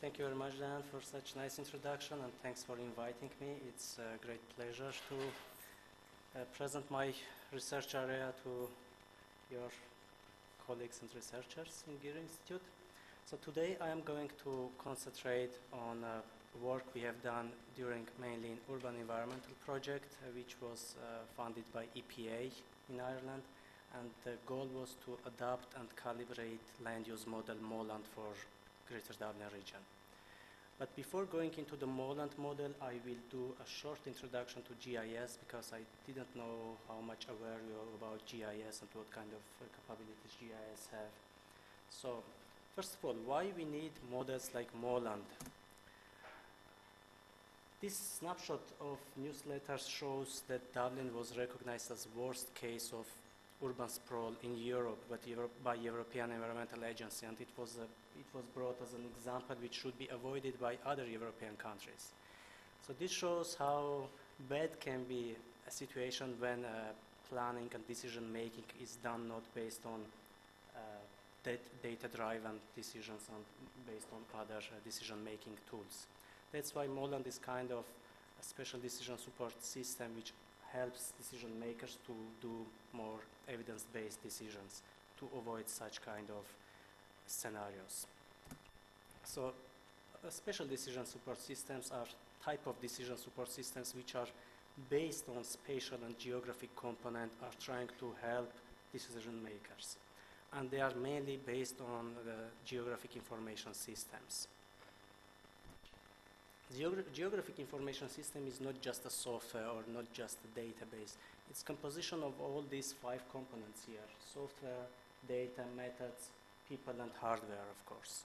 Thank you very much, Dan, for such nice introduction, and thanks for inviting me. It's a great pleasure to uh, present my research area to your colleagues and researchers in Geary Institute. So today I am going to concentrate on uh, work we have done during mainly an urban environmental project, uh, which was uh, funded by EPA in Ireland, and the goal was to adapt and calibrate land use model Moland for Greater Dublin region. But before going into the Moland model, I will do a short introduction to GIS because I didn't know how much aware you are about GIS and what kind of uh, capabilities GIS have. So, first of all, why we need models like Moland? This snapshot of newsletters shows that Dublin was recognized as worst case of urban sprawl in Europe, but Euro by European Environmental Agency, and it was, a, it was brought as an example which should be avoided by other European countries. So this shows how bad can be a situation when uh, planning and decision making is done not based on uh, data-driven decisions and based on other uh, decision-making tools. That's why Moland is kind of a special decision support system which helps decision makers to do more evidence-based decisions to avoid such kind of scenarios. So uh, special decision support systems are type of decision support systems which are based on spatial and geographic component are trying to help decision makers. And they are mainly based on the geographic information systems. Geogra geographic information system is not just a software or not just a database. It's composition of all these five components here. Software, data, methods, people, and hardware, of course.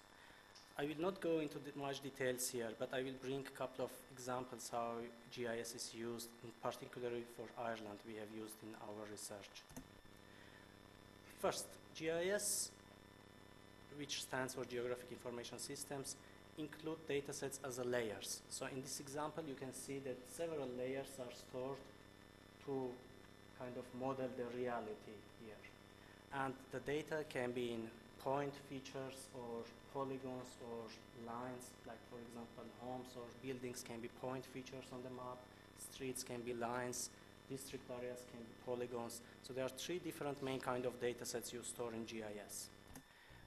I will not go into much details here, but I will bring a couple of examples how GIS is used, particularly for Ireland, we have used in our research. First, GIS, which stands for Geographic Information Systems, include datasets as layers. So in this example, you can see that several layers are stored to kind of model the reality here. And the data can be in point features or polygons or lines, like for example, homes or buildings can be point features on the map, streets can be lines, district areas can be polygons. So there are three different main kind of data sets you store in GIS.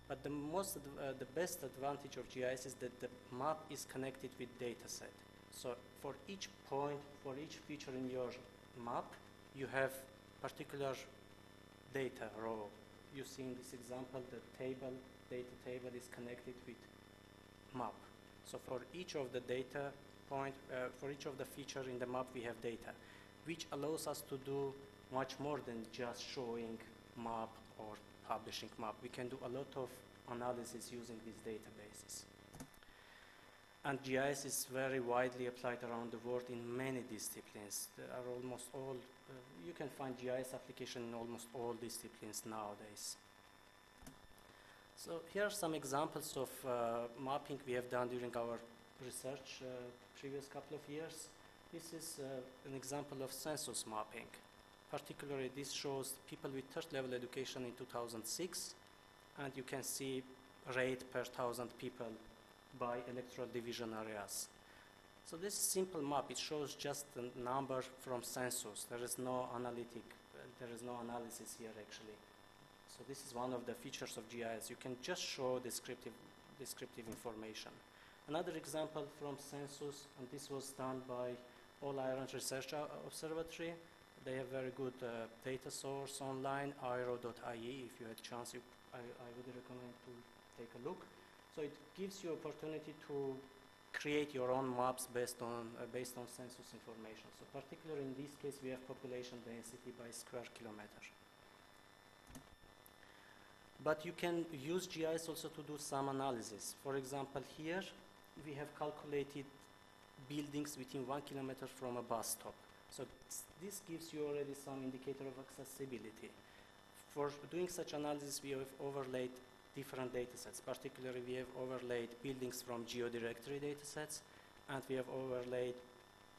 But the most, uh, the best advantage of GIS is that the map is connected with data set. So for each point, for each feature in your map, you have particular data row. You see in this example, the table, data table is connected with map. So for each of the data point, uh, for each of the feature in the map, we have data, which allows us to do much more than just showing map or publishing map. We can do a lot of analysis using these databases. And GIS is very widely applied around the world in many disciplines. There are almost all, uh, you can find GIS application in almost all disciplines nowadays. So here are some examples of uh, mapping we have done during our research uh, previous couple of years. This is uh, an example of census mapping. Particularly, this shows people with third level education in 2006, and you can see rate per thousand people by electoral division areas. So this simple map, it shows just the number from census. There is no analytic, uh, there is no analysis here actually. So this is one of the features of GIS. You can just show descriptive, descriptive information. Another example from census, and this was done by All Ireland Research Observatory. They have very good uh, data source online, airo.ie. If you had chance, you, I, I would recommend to take a look. So it gives you opportunity to create your own maps based on, uh, based on census information. So particularly in this case, we have population density by square kilometer. But you can use GIS also to do some analysis. For example, here we have calculated buildings within one kilometer from a bus stop. So this gives you already some indicator of accessibility. For doing such analysis, we have overlaid different datasets. Particularly, we have overlaid buildings from geodirectory datasets, and we have overlaid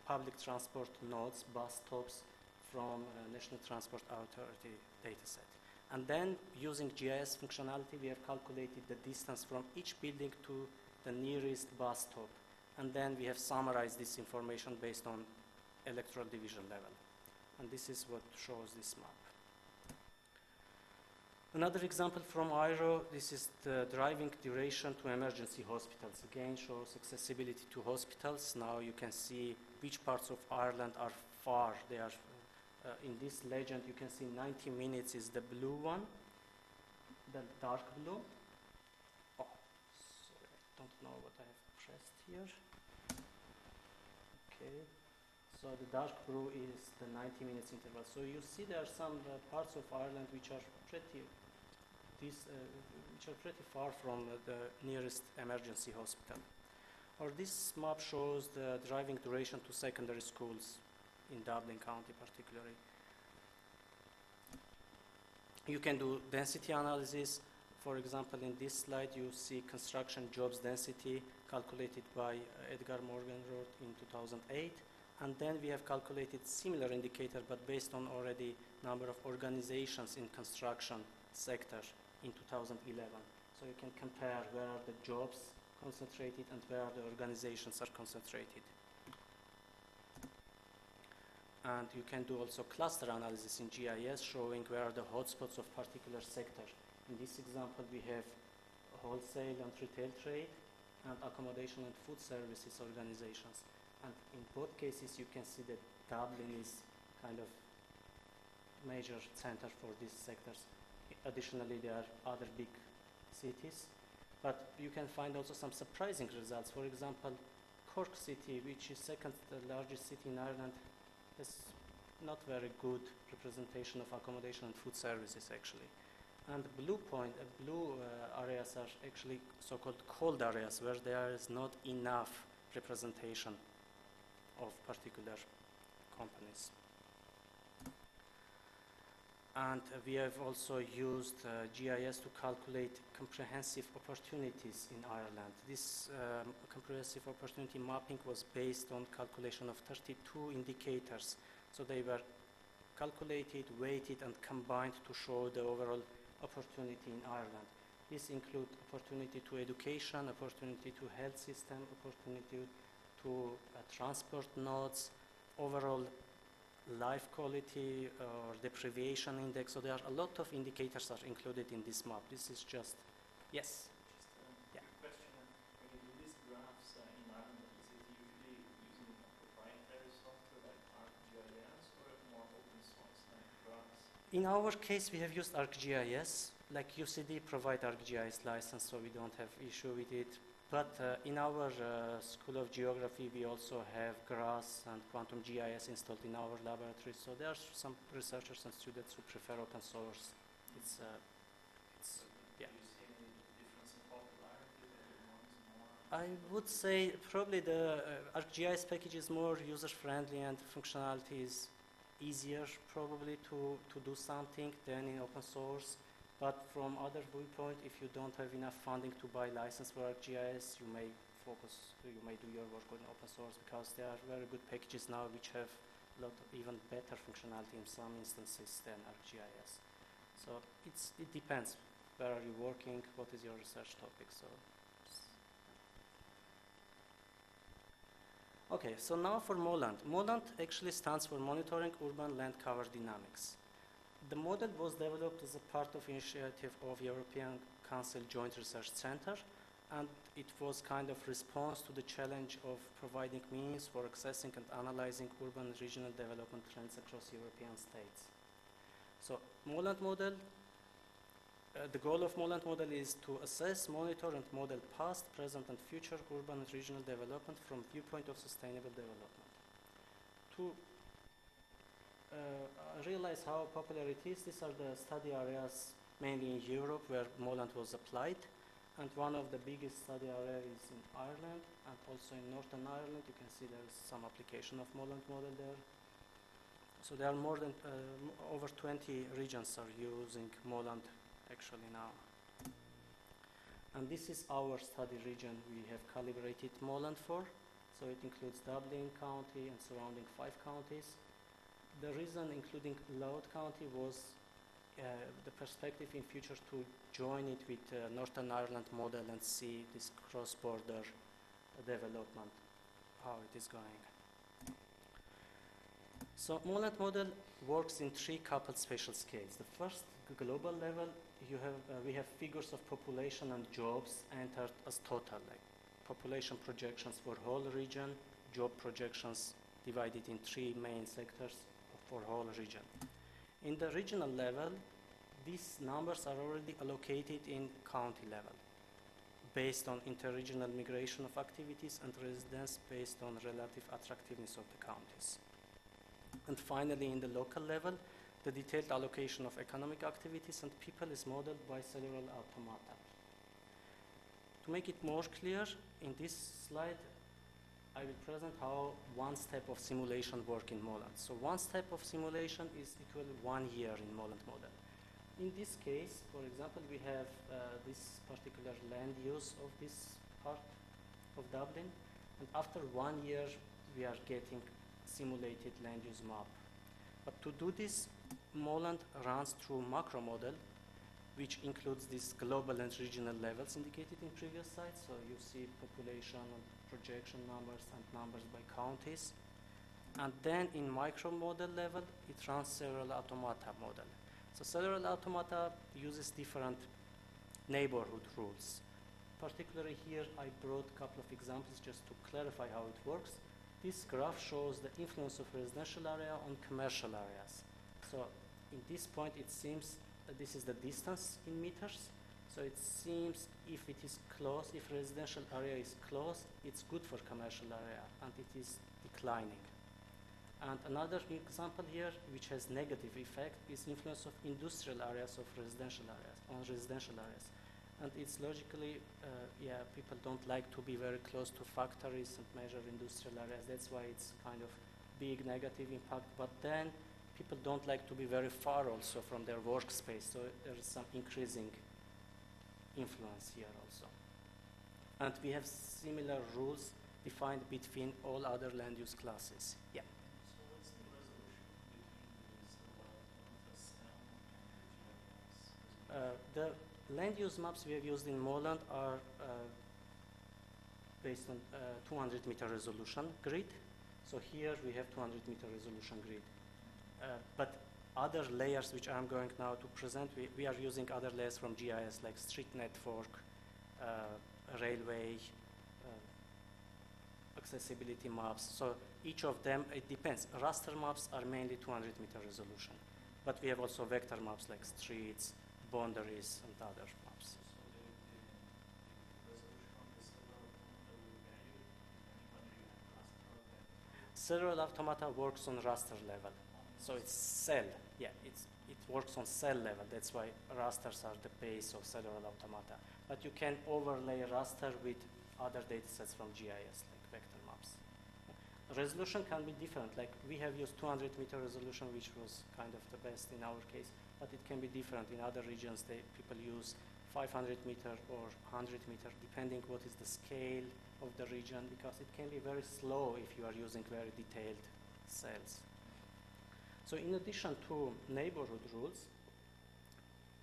public transport nodes, bus stops, from uh, National Transport Authority dataset. And then, using GIS functionality, we have calculated the distance from each building to the nearest bus stop. And then we have summarized this information based on electoral division level. And this is what shows this map. Another example from AIRO, this is the driving duration to emergency hospitals. Again, shows accessibility to hospitals. Now you can see which parts of Ireland are far. They are, uh, in this legend, you can see 90 minutes is the blue one, the dark blue. Oh, sorry, I don't know what I have pressed here. Okay, so the dark blue is the 90 minutes interval. So you see there are some uh, parts of Ireland which are pretty uh, which are pretty far from the nearest emergency hospital. Or this map shows the driving duration to secondary schools in Dublin County particularly. You can do density analysis. For example, in this slide you see construction jobs density calculated by uh, Edgar Morgenroth in 2008. And then we have calculated similar indicator but based on already number of organizations in construction sector in 2011. So you can compare where are the jobs concentrated and where the organizations are concentrated. And you can do also cluster analysis in GIS showing where are the hotspots of particular sector. In this example, we have wholesale and retail trade and accommodation and food services organizations. And in both cases, you can see that Dublin is kind of major center for these sectors. Additionally, there are other big cities, but you can find also some surprising results. For example, Cork City, which is second largest city in Ireland, has not very good representation of accommodation and food services actually. And blue point, uh, blue uh, areas are actually so-called cold areas where there is not enough representation of particular companies. And we have also used uh, GIS to calculate comprehensive opportunities in Ireland. This um, comprehensive opportunity mapping was based on calculation of 32 indicators. So they were calculated, weighted, and combined to show the overall opportunity in Ireland. This include opportunity to education, opportunity to health system, opportunity to uh, transport nodes, overall life quality or deprivation index. So there are a lot of indicators that are included in this map. This is just, yes? Just Yeah. question. When you do these graphs uh, in Ireland, is it usually using proprietary software like ArcGIS or more open source like GRASS? In our case, we have used ArcGIS. Like UCD provide ArcGIS license, so we don't have issue with it. But uh, in our uh, School of Geography, we also have GRASS and Quantum GIS installed in our laboratory. So there are some researchers and students who prefer open source. It's, uh, it's Yeah. I would say probably the uh, ArcGIS package is more user-friendly and functionality is easier probably to, to do something than in open source. But from other viewpoint, if you don't have enough funding to buy license for ArcGIS, you may focus, you may do your work on open source because there are very good packages now which have a lot of even better functionality in some instances than ArcGIS. So it's, it depends. Where are you working? What is your research topic? So Okay, so now for MOLAND. MOLAND actually stands for Monitoring Urban Land Cover Dynamics. The model was developed as a part of initiative of European Council Joint Research Center, and it was kind of response to the challenge of providing means for accessing and analyzing urban regional development trends across European states. So MOLAND model, uh, the goal of MOLAND model is to assess, monitor, and model past, present, and future urban and regional development from viewpoint of sustainable development. To uh, realize how popular it is, these are the study areas mainly in Europe where MOLAND was applied. And one of the biggest study areas is in Ireland and also in Northern Ireland. You can see there is some application of MOLAND model there. So there are more than uh, over 20 regions are using MOLAND actually now. And this is our study region we have calibrated MOLAND for. So it includes Dublin County and surrounding five counties. The reason including Louth County was uh, the perspective in future to join it with uh, Northern Ireland model and see this cross-border development, how it is going. So Moland model works in three coupled spatial scales. The first global level, you have, uh, we have figures of population and jobs entered as total, like population projections for whole region, job projections divided in three main sectors for whole region. In the regional level, these numbers are already allocated in county level based on interregional migration of activities and residents based on relative attractiveness of the counties. And finally, in the local level, the detailed allocation of economic activities and people is modeled by cellular automata. To make it more clear, in this slide, I will present how one step of simulation work in Moland. So one step of simulation is equal one year in Moland model. In this case, for example, we have uh, this particular land use of this part of Dublin, and after one year, we are getting simulated land use map. But to do this, Moland runs through macro model, which includes these global and regional levels indicated in previous slides. So you see population projection numbers and numbers by counties. And then in micro model level, it runs cellular automata model. So cellular automata uses different neighborhood rules. Particularly here, I brought a couple of examples just to clarify how it works. This graph shows the influence of residential area on commercial areas. So in this point, it seems this is the distance in meters. So it seems if it is close, if residential area is close, it's good for commercial area, and it is declining. And another example here, which has negative effect, is influence of industrial areas of residential areas, on residential areas. And it's logically, uh, yeah, people don't like to be very close to factories and major industrial areas. That's why it's kind of big negative impact. But then people don't like to be very far also from their workspace. So there is some increasing influence here also. And we have similar rules defined between all other land use classes. Yeah. So what's the resolution between these automata SAM and the GIS? Uh, the land use maps we have used in Moland are uh, based on uh, 200 meter resolution grid. So here we have 200 meter resolution grid. Uh, but other layers which I'm going now to present, we, we are using other layers from GIS like street network, uh, railway, uh, accessibility maps. So each of them, it depends. Raster maps are mainly 200 meter resolution. But we have also vector maps like streets, boundaries, and other maps. So the, the, the resolution of the cellular automata will vary depending whether you have raster or vector. Cellular automata works on raster level. So it's cell, yeah, it's, it works on cell level. That's why rasters are the base of cellular automata. But you can overlay raster with other datasets from GIS, like vector maps. Resolution can be different. Like we have used 200 meter resolution, which was kind of the best in our case, but it can be different. In other regions, they, people use 500 meter or 100 meter, depending what is the scale of the region, because it can be very slow if you are using very detailed cells. So in addition to neighborhood rules,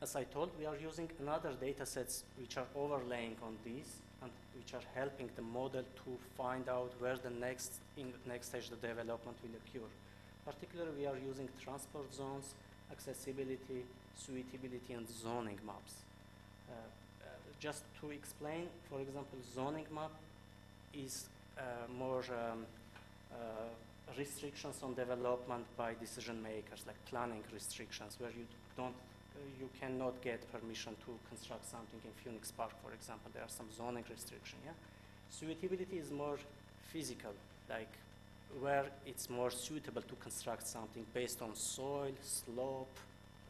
as I told, we are using another data sets which are overlaying on these and which are helping the model to find out where the next, in the next stage the development will occur. Particularly, we are using transport zones, accessibility, suitability, and zoning maps. Uh, uh, just to explain, for example, zoning map is uh, more um, uh, restrictions on development by decision makers, like planning restrictions, where you don't, uh, you cannot get permission to construct something in Phoenix Park, for example. There are some zoning restriction. Yeah, suitability is more physical, like where it's more suitable to construct something based on soil, slope,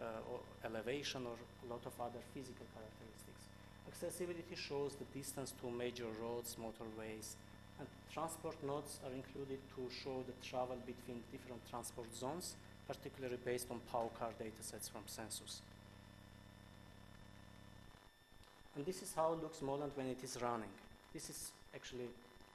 uh, or elevation, or a lot of other physical characteristics. Accessibility shows the distance to major roads, motorways, and transport nodes are included to show the travel between different transport zones, particularly based on power POWCAR datasets from census. And this is how it looks Moland when it is running. This is actually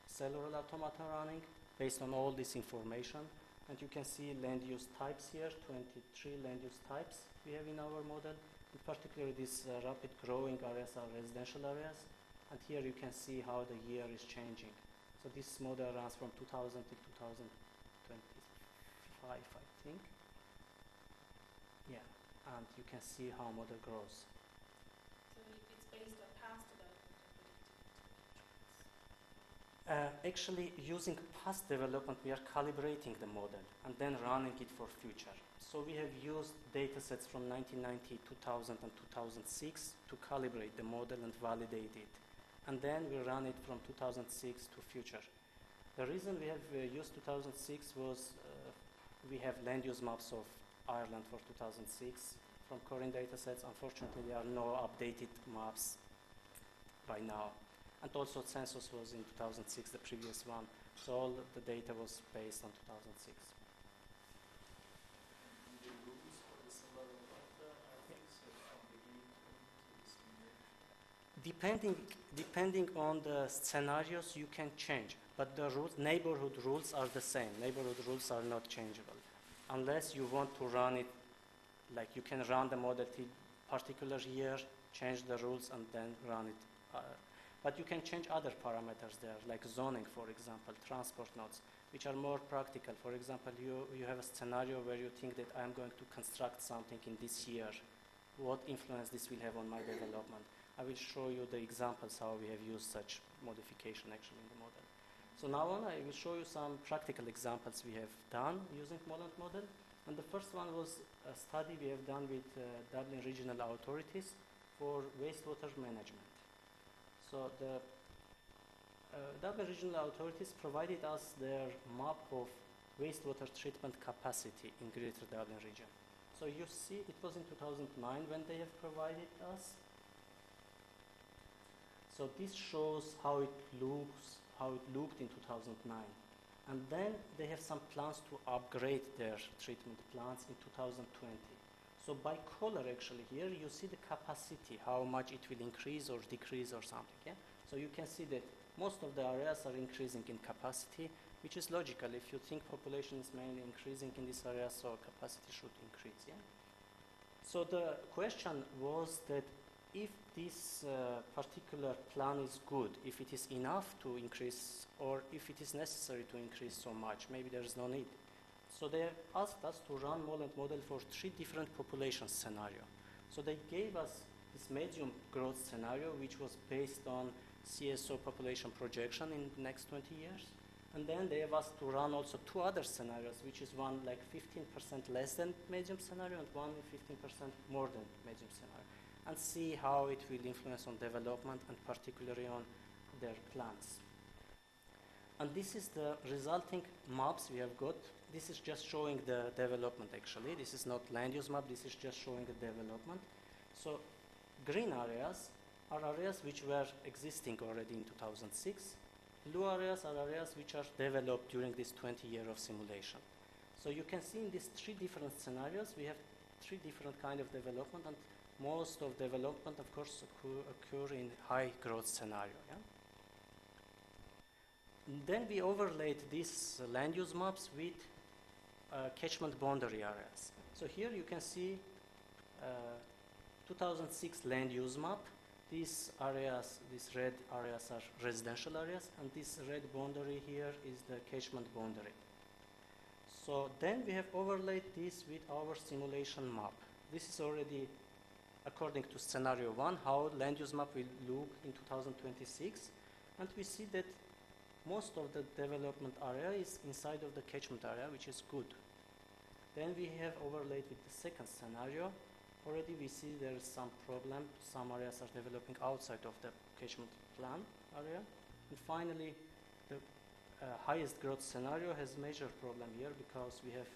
cellular automata running based on all this information. And you can see land use types here, 23 land use types we have in our model. In particular, these uh, rapid growing areas are residential areas. And here you can see how the year is changing. So this model runs from 2000 to 2025, I think. Yeah, and you can see how model grows. So it's based on past development and predicting future Uh, actually, using past development, we are calibrating the model and then running it for future. So we have used data sets from 1990, 2000, and 2006 to calibrate the model and validate it. And then we run it from 2006 to future. The reason we have uh, used 2006 was uh, we have land use maps of Ireland for 2006 from CORINE data sets. Unfortunately, there are no updated maps by now. And also census was in 2006, the previous one. So all the data was based on 2006. The rules for the Sambal Delta are fixed from beginning to to the simulation. Depending, depending on the scenarios, you can change, but the rules, neighborhood rules are the same. Neighborhood rules are not changeable, unless you want to run it, like you can run the model till particular year, change the rules, and then run it. Uh, but you can change other parameters there, like zoning, for example, transport nodes, which are more practical. For example, you, you have a scenario where you think that I'm going to construct something in this year. What influence this will have on my development? I will show you the examples how we have used such modification actually in the model. So now on, I will show you some practical examples we have done using Moland model. And the first one was a study we have done with uh, Dublin regional authorities for wastewater management. So the uh, Dublin regional authorities provided us their map of wastewater treatment capacity in Greater Dublin region. So you see, it was in 2009 when they have provided us. So this shows how it looks, how it looked in 2009. And then they have some plans to upgrade their treatment plants in 2020. So by color actually here you see the capacity, how much it will increase or decrease or something. Yeah? So you can see that most of the areas are increasing in capacity, which is logical. If you think population is mainly increasing in this area, so capacity should increase. Yeah? So the question was that if this uh, particular plan is good, if it is enough to increase, or if it is necessary to increase so much, maybe there is no need. So they asked us to run Moland model for three different population scenario. So they gave us this medium growth scenario, which was based on CSO population projection in the next 20 years. And then they have asked us to run also two other scenarios, which is one like 15% less than medium scenario and one 15% more than medium scenario, and see how it will influence on development and particularly on their plans. And this is the resulting maps we have got. This is just showing the development actually. This is not land use map, this is just showing the development. So green areas are areas which were existing already in 2006. Blue areas are areas which are developed during this 20 year of simulation. So you can see in these three different scenarios, we have three different kind of development and most of development of course occur, occur in high growth scenario. Yeah? Then we overlaid these uh, land use maps with uh, catchment boundary areas. So here you can see uh, 2006 land use map. These areas, these red areas are residential areas, and this red boundary here is the catchment boundary. So then we have overlaid this with our simulation map. This is already according to scenario one, how land use map will look in 2026. And we see that most of the development area is inside of the catchment area, which is good. Then we have overlaid with the second scenario. Already we see there is some problem. Some areas are developing outside of the catchment plan area. And finally, the uh, highest growth scenario has major problem here because we have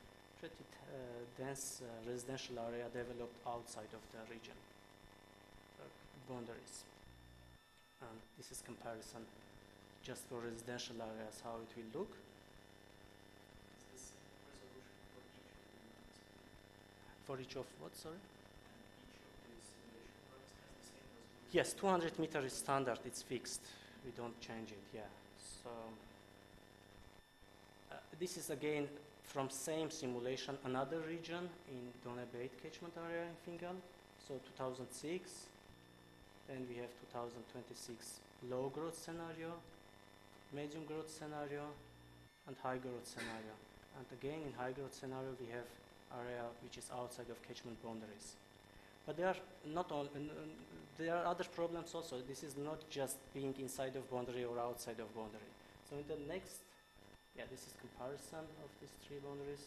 pretty uh, dense uh, residential area developed outside of the region uh, boundaries. And this is comparison just for residential areas, how it will look. Is the resolution for each of the units? For each of what, sorry? And each of the simulation has the same resolution? Yes, 200 meter is standard, it's fixed. We don't change it, yeah. So, uh, this is again from same simulation another region in Donabate catchment area in Fingal. So 2006. Then we have 2026 low growth scenario, medium growth scenario, and high growth scenario. And again, in high growth scenario, we have area which is outside of catchment boundaries. But there are not all, there are other problems also. This is not just being inside of boundary or outside of boundary. So in the next, yeah, this is comparison of these three boundaries.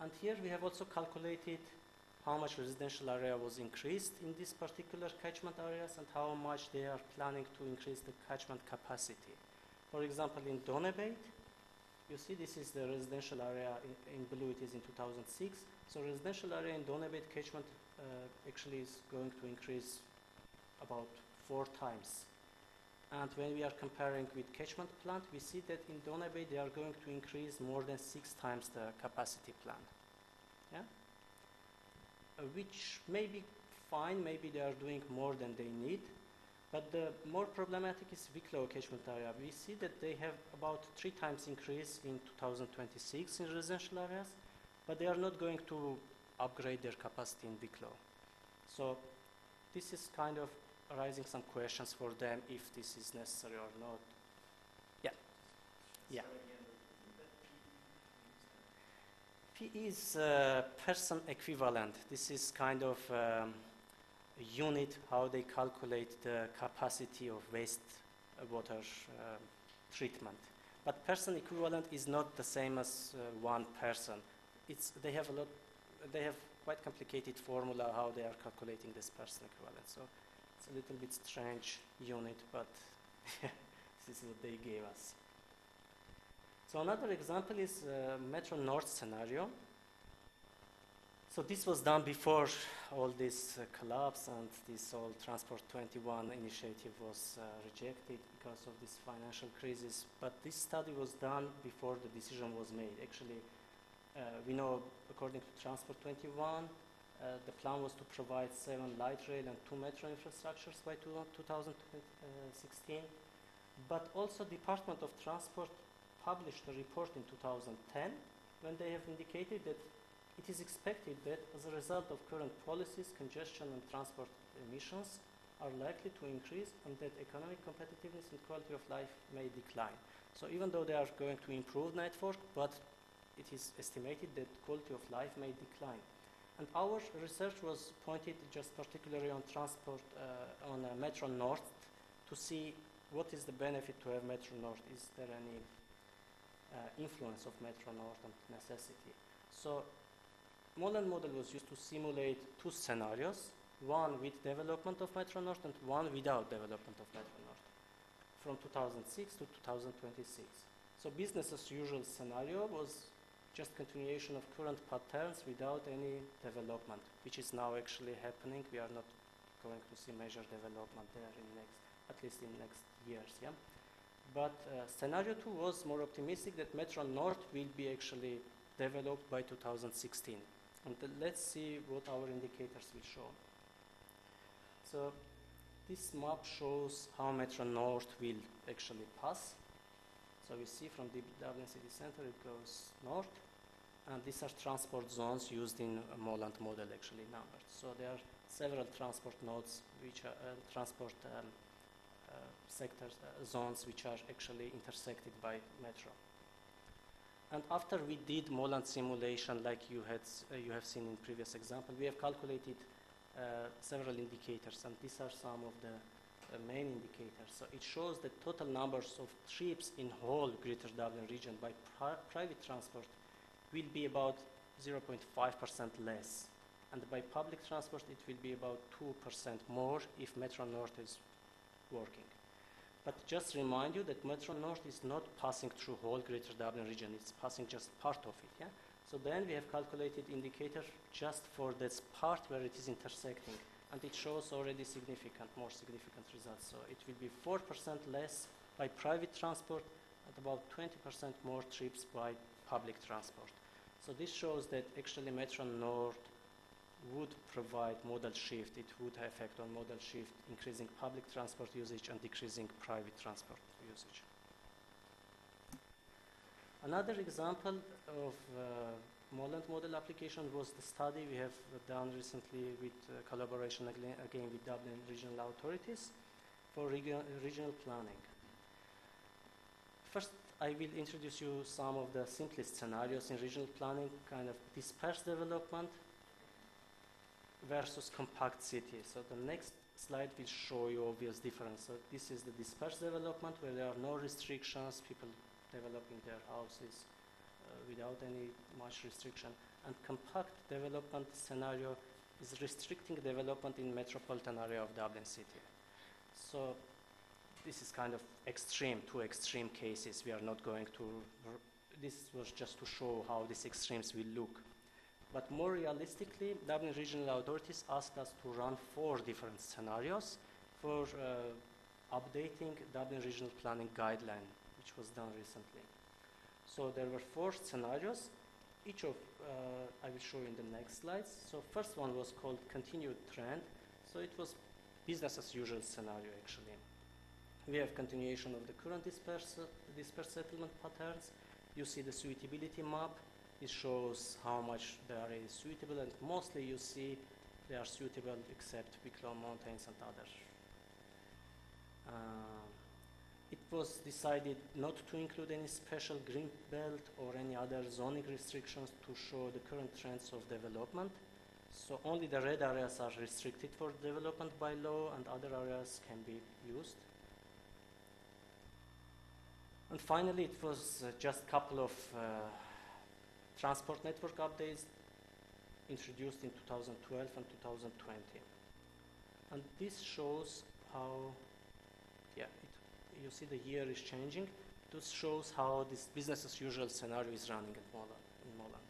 And here we have also calculated how much residential area was increased in these particular catchment areas and how much they are planning to increase the catchment capacity. For example, in Donabate, you see this is the residential area in, in blue, it is in 2006. So residential area in Donabate catchment uh, actually is going to increase about four times. And when we are comparing with catchment plant, we see that in Donabate they are going to increase more than six times the capacity plan. Yeah? Uh, which may be fine, maybe they are doing more than they need, but the more problematic is Wicklow catchment area. We see that they have about three times increase in 2026 in residential areas, but they are not going to upgrade their capacity in Wicklow. So this is kind of raising some questions for them if this is necessary or not. Yeah. Yeah. P, is uh, person equivalent. This is kind of um, a unit how they calculate the capacity of waste uh, um treatment. But person equivalent is not the same as uh, one person. It's they have a lot. They have quite complicated formula how they are calculating this person equivalent. So it's a little bit strange unit, but this is what they gave us. So another example is uh, Metro North scenario. So this was done before all this uh, collapse and this whole Transport 21 initiative was uh, rejected because of this financial crisis. But this study was done before the decision was made. Actually, uh, we know according to Transport 21, uh, the plan was to provide seven light rail and two metro infrastructures by two, 2016. But also Department of Transport published a report in 2010 when they have indicated that it is expected that as a result of current policies, congestion and transport emissions are likely to increase and that economic competitiveness and quality of life may decline. So even though they are going to improve network, but it is estimated that quality of life may decline. And our research was pointed just particularly on transport, uh, on uh, Metro North, to see what is the benefit to have Metro North. Is there any uh, influence of Metro North and necessity? So Moland model was used to simulate two scenarios, one with development of Metro North and one without development of Metro North, from 2006 to 2026. So business as usual scenario was just continuation of current patterns without any development, which is now actually happening. We are not going to see major development there in next, at least in next years, yeah. But uh, scenario two was more optimistic that Metro North will be actually developed by 2016. And uh, let's see what our indicators will show. So this map shows how Metro North will actually pass. So we see from the Dublin city center it goes north, and these are transport zones used in Moland model actually numbered. So there are several transport nodes which are uh, transport um, uh, sectors, uh, zones which are actually intersected by metro. And after we did Moland simulation, like you had, uh, you have seen in previous example, we have calculated uh, several indicators, and these are some of the uh, main indicators. So it shows the total numbers of trips in whole Greater Dublin region by pri- private transport will be about 0.5% less, and by public transport it will be about 2% more if Metro North is working. But just remind you that Metro North is not passing through whole Greater Dublin region, it's passing just part of it, yeah? So then we have calculated indicator just for this part where it is intersecting, and it shows already significant, more significant results. So it will be 4% less by private transport and about 20% more trips by public transport. So this shows that actually Metro North would provide modal shift. It would have effect on modal shift, increasing public transport usage and decreasing private transport usage. Another example of uh, Moland model application was the study we have done recently with uh, collaboration again, with Dublin regional authorities for regi- regional planning. First, I will introduce you some of the simplest scenarios in regional planning, kind of dispersed development versus compact city. So the next slide will show you obvious difference. So this is the dispersed development where there are no restrictions, people developing their houses uh, without any much restriction. And compact development scenario is restricting development in metropolitan area of Dublin city. So this is kind of extreme, two extreme cases. We are not going to, this was just to show how these extremes will look. But more realistically, Dublin regional authorities asked us to run four different scenarios for uh, updating Dublin regional planning guideline, which was done recently. So there were four scenarios. Each of, uh, I will show you in the next slides. So first one was called continued trend. So it was business as usual scenario actually. We have continuation of the current dispersed, dispersed settlement patterns. You see the suitability map. It shows how much the area is suitable and mostly you see they are suitable except Wicklow Mountains and others. Uh, it was decided not to include any special green belt or any other zoning restrictions to show the current trends of development. So only the red areas are restricted for development by law and other areas can be used. And finally, it was uh, just a couple of uh, transport network updates introduced in 2012 and 2020. And this shows how, yeah, it, you see the year is changing. This shows how this business as usual scenario is running at Moland, in Moland.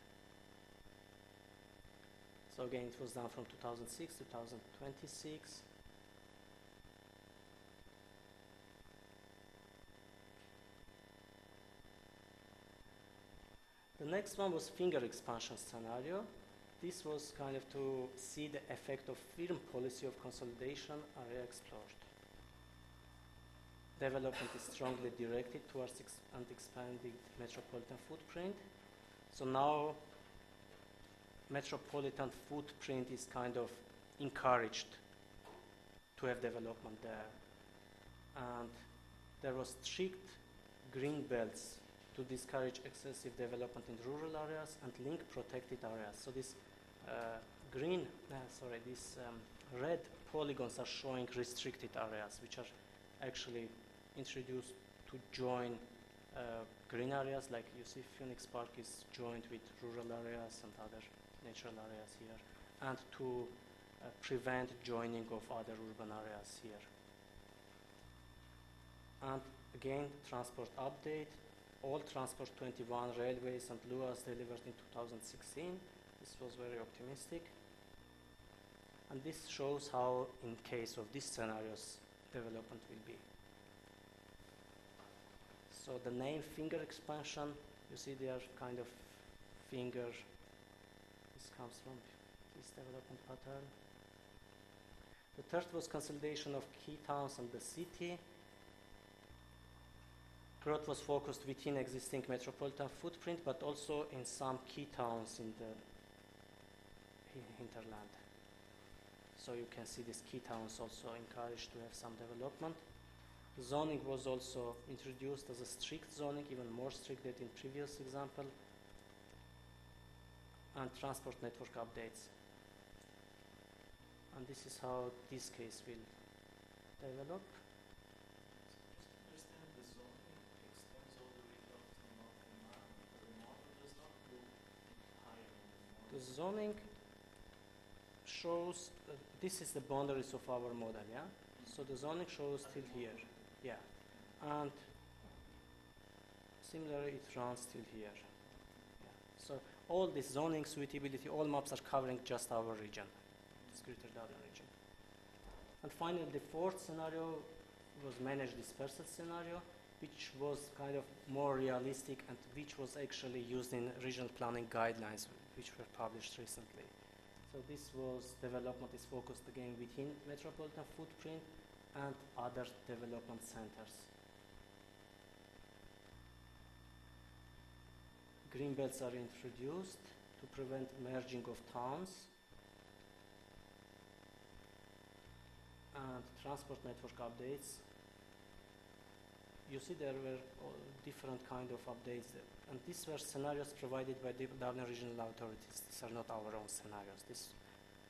So again, it was done from 2006 to 2026. Next one was finger expansion scenario. This was kind of to see the effect of firm policy of consolidation area explored. Development is strongly directed towards ex and expanding metropolitan footprint. So now metropolitan footprint is kind of encouraged to have development there. And there was strict green belts to discourage excessive development in rural areas and link protected areas. So this uh, green, uh, sorry, these um, red polygons are showing restricted areas, which are actually introduced to join uh, green areas, like you see Phoenix Park is joined with rural areas and other natural areas here, and to uh, prevent joining of other urban areas here. And again, transport update, all Transport 21 railways and Luas delivered in 2016. This was very optimistic. And this shows how, in case of these scenarios, development will be. So the name finger expansion, you see they are kind of finger, this comes from this development pattern. The third was consolidation of key towns and the city. Growth was focused within existing metropolitan footprint, but also in some key towns in the hinterland. So you can see these key towns also encouraged to have some development. Zoning was also introduced as a strict zoning, even more strict than in previous example. And transport network updates. And this is how this case will develop. Just to understand, the zoning extends all the way up to North Oman, but the model does not go higher than the zoning shows, uh, this is the boundaries of our model, yeah? So the zoning shows till here, yeah. And similarly, it runs till here. Yeah. So all this zoning suitability, all maps are covering just our region, this Greater Dublin region. And finally, the fourth scenario was managed dispersal scenario, which was kind of more realistic and which was actually used in regional planning guidelines, which were published recently. So this was development is focused again within metropolitan footprint and other development centers. green belts are introduced to prevent merging of towns. And transport network updates. You see there were uh, different kind of updates. And these were scenarios provided by the Dublin regional authorities. These are not our own scenarios. This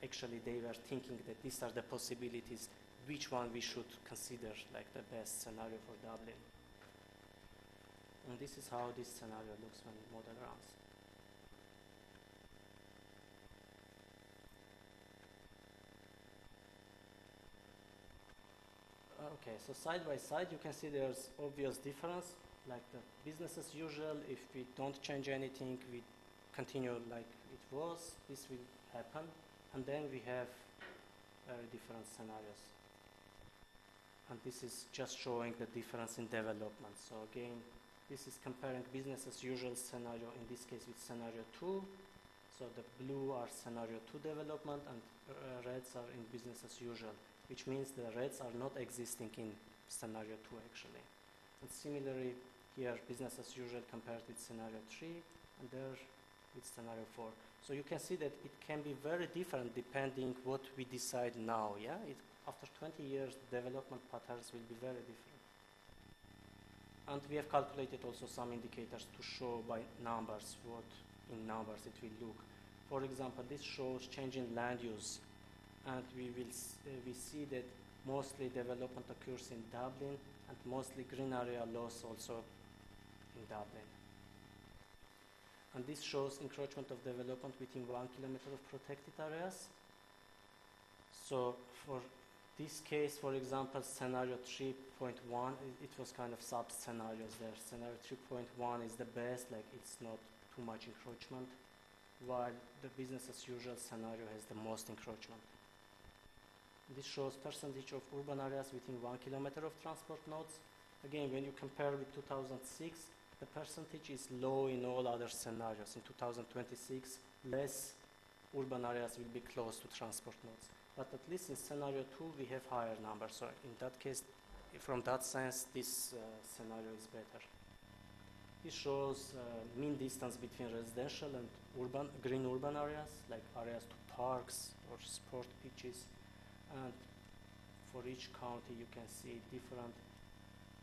actually they were thinking that these are the possibilities, which one we should consider like the best scenario for Dublin. And this is how this scenario looks when model runs. Okay, so side by side you can see there's obvious difference. Like the business as usual, if we don't change anything, we continue like it was, this will happen. And then we have very different scenarios. And this is just showing the difference in development. So again, this is comparing business as usual scenario, in this case with scenario 2. So the blue are scenario 2 development and uh, reds are in business as usual, which means the reds are not existing in scenario 2 actually. And similarly, here business as usual compared with scenario 3 and there with scenario 4. So you can see that it can be very different depending what we decide now, yeah? It, after 20 years, development patterns will be very different. And we have calculated also some indicators to show by numbers what in numbers it will look. For example, this shows change in land use, and we will uh, we see that mostly development occurs in Dublin, and mostly green area loss also in Dublin. And this shows encroachment of development within one kilometer of protected areas. So for this case, for example, scenario 3.1, it, was kind of sub-scenarios there. Scenario 3.1 is the best, like it's not too much encroachment, while the business as usual scenario has the most encroachment. This shows percentage of urban areas within one kilometer of transport nodes. Again, when you compare with 2006, the percentage is low in all other scenarios. In 2026, less urban areas will be close to transport nodes. But at least in scenario 2, we have higher numbers. So in that case, from that sense, this uh, scenario is better. This shows uh, mean distance between residential and urban, green urban areas, like areas to parks or sport pitches. And for each county, you can see different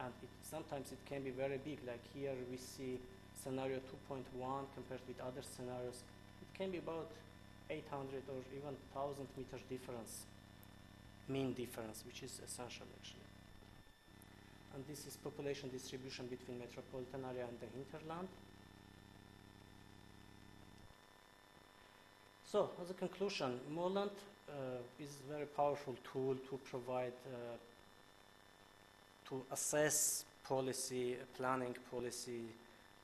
and it, sometimes it can be very big. Like here we see scenario 2.1 compared with other scenarios. It can be about 800 or even 1000 meters difference, mean difference, which is essential actually. And this is population distribution between metropolitan area and the hinterland. So, as a conclusion, Moland uh, is a very powerful tool to provide uh, to assess policy, uh, planning policy,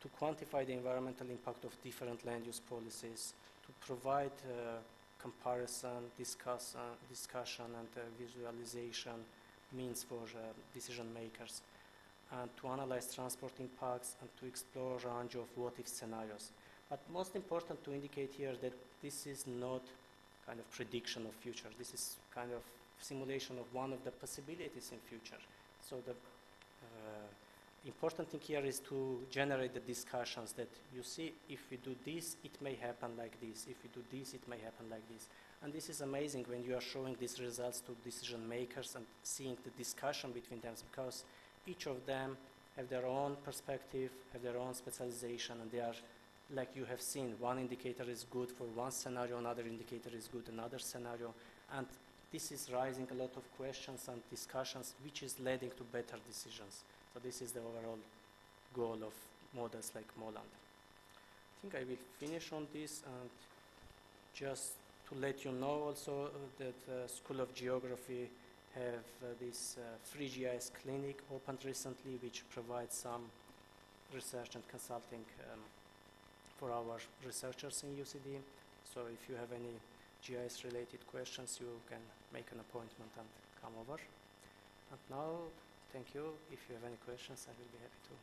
to quantify the environmental impact of different land use policies, to provide uh, comparison, discuss, uh, discussion and uh, visualization means for uh, decision makers, and to analyze transport impacts and to explore a range of what-if scenarios. But most important to indicate here that this is not kind of prediction of future. This is kind of simulation of one of the possibilities in future. So the uh, important thing here is to generate the discussions that you see if we do this, it may happen like this. If we do this, it may happen like this. And this is amazing when you are showing these results to decision makers and seeing the discussion between them because each of them have their own perspective, have their own specialization, and they are, like you have seen, one indicator is good for one scenario, another indicator is good, another scenario, and this is raising a lot of questions and discussions, which is leading to better decisions. So this is the overall goal of models like Moland. I think I will finish on this and just to let you know also uh, that uh, School of Geography have uh, this uh, free GIS clinic opened recently, which provides some research and consulting um, for our researchers in UCD. So if you have any GIS related questions, you can make an appointment and come over. And now, thank you. If you have any questions, I will be happy to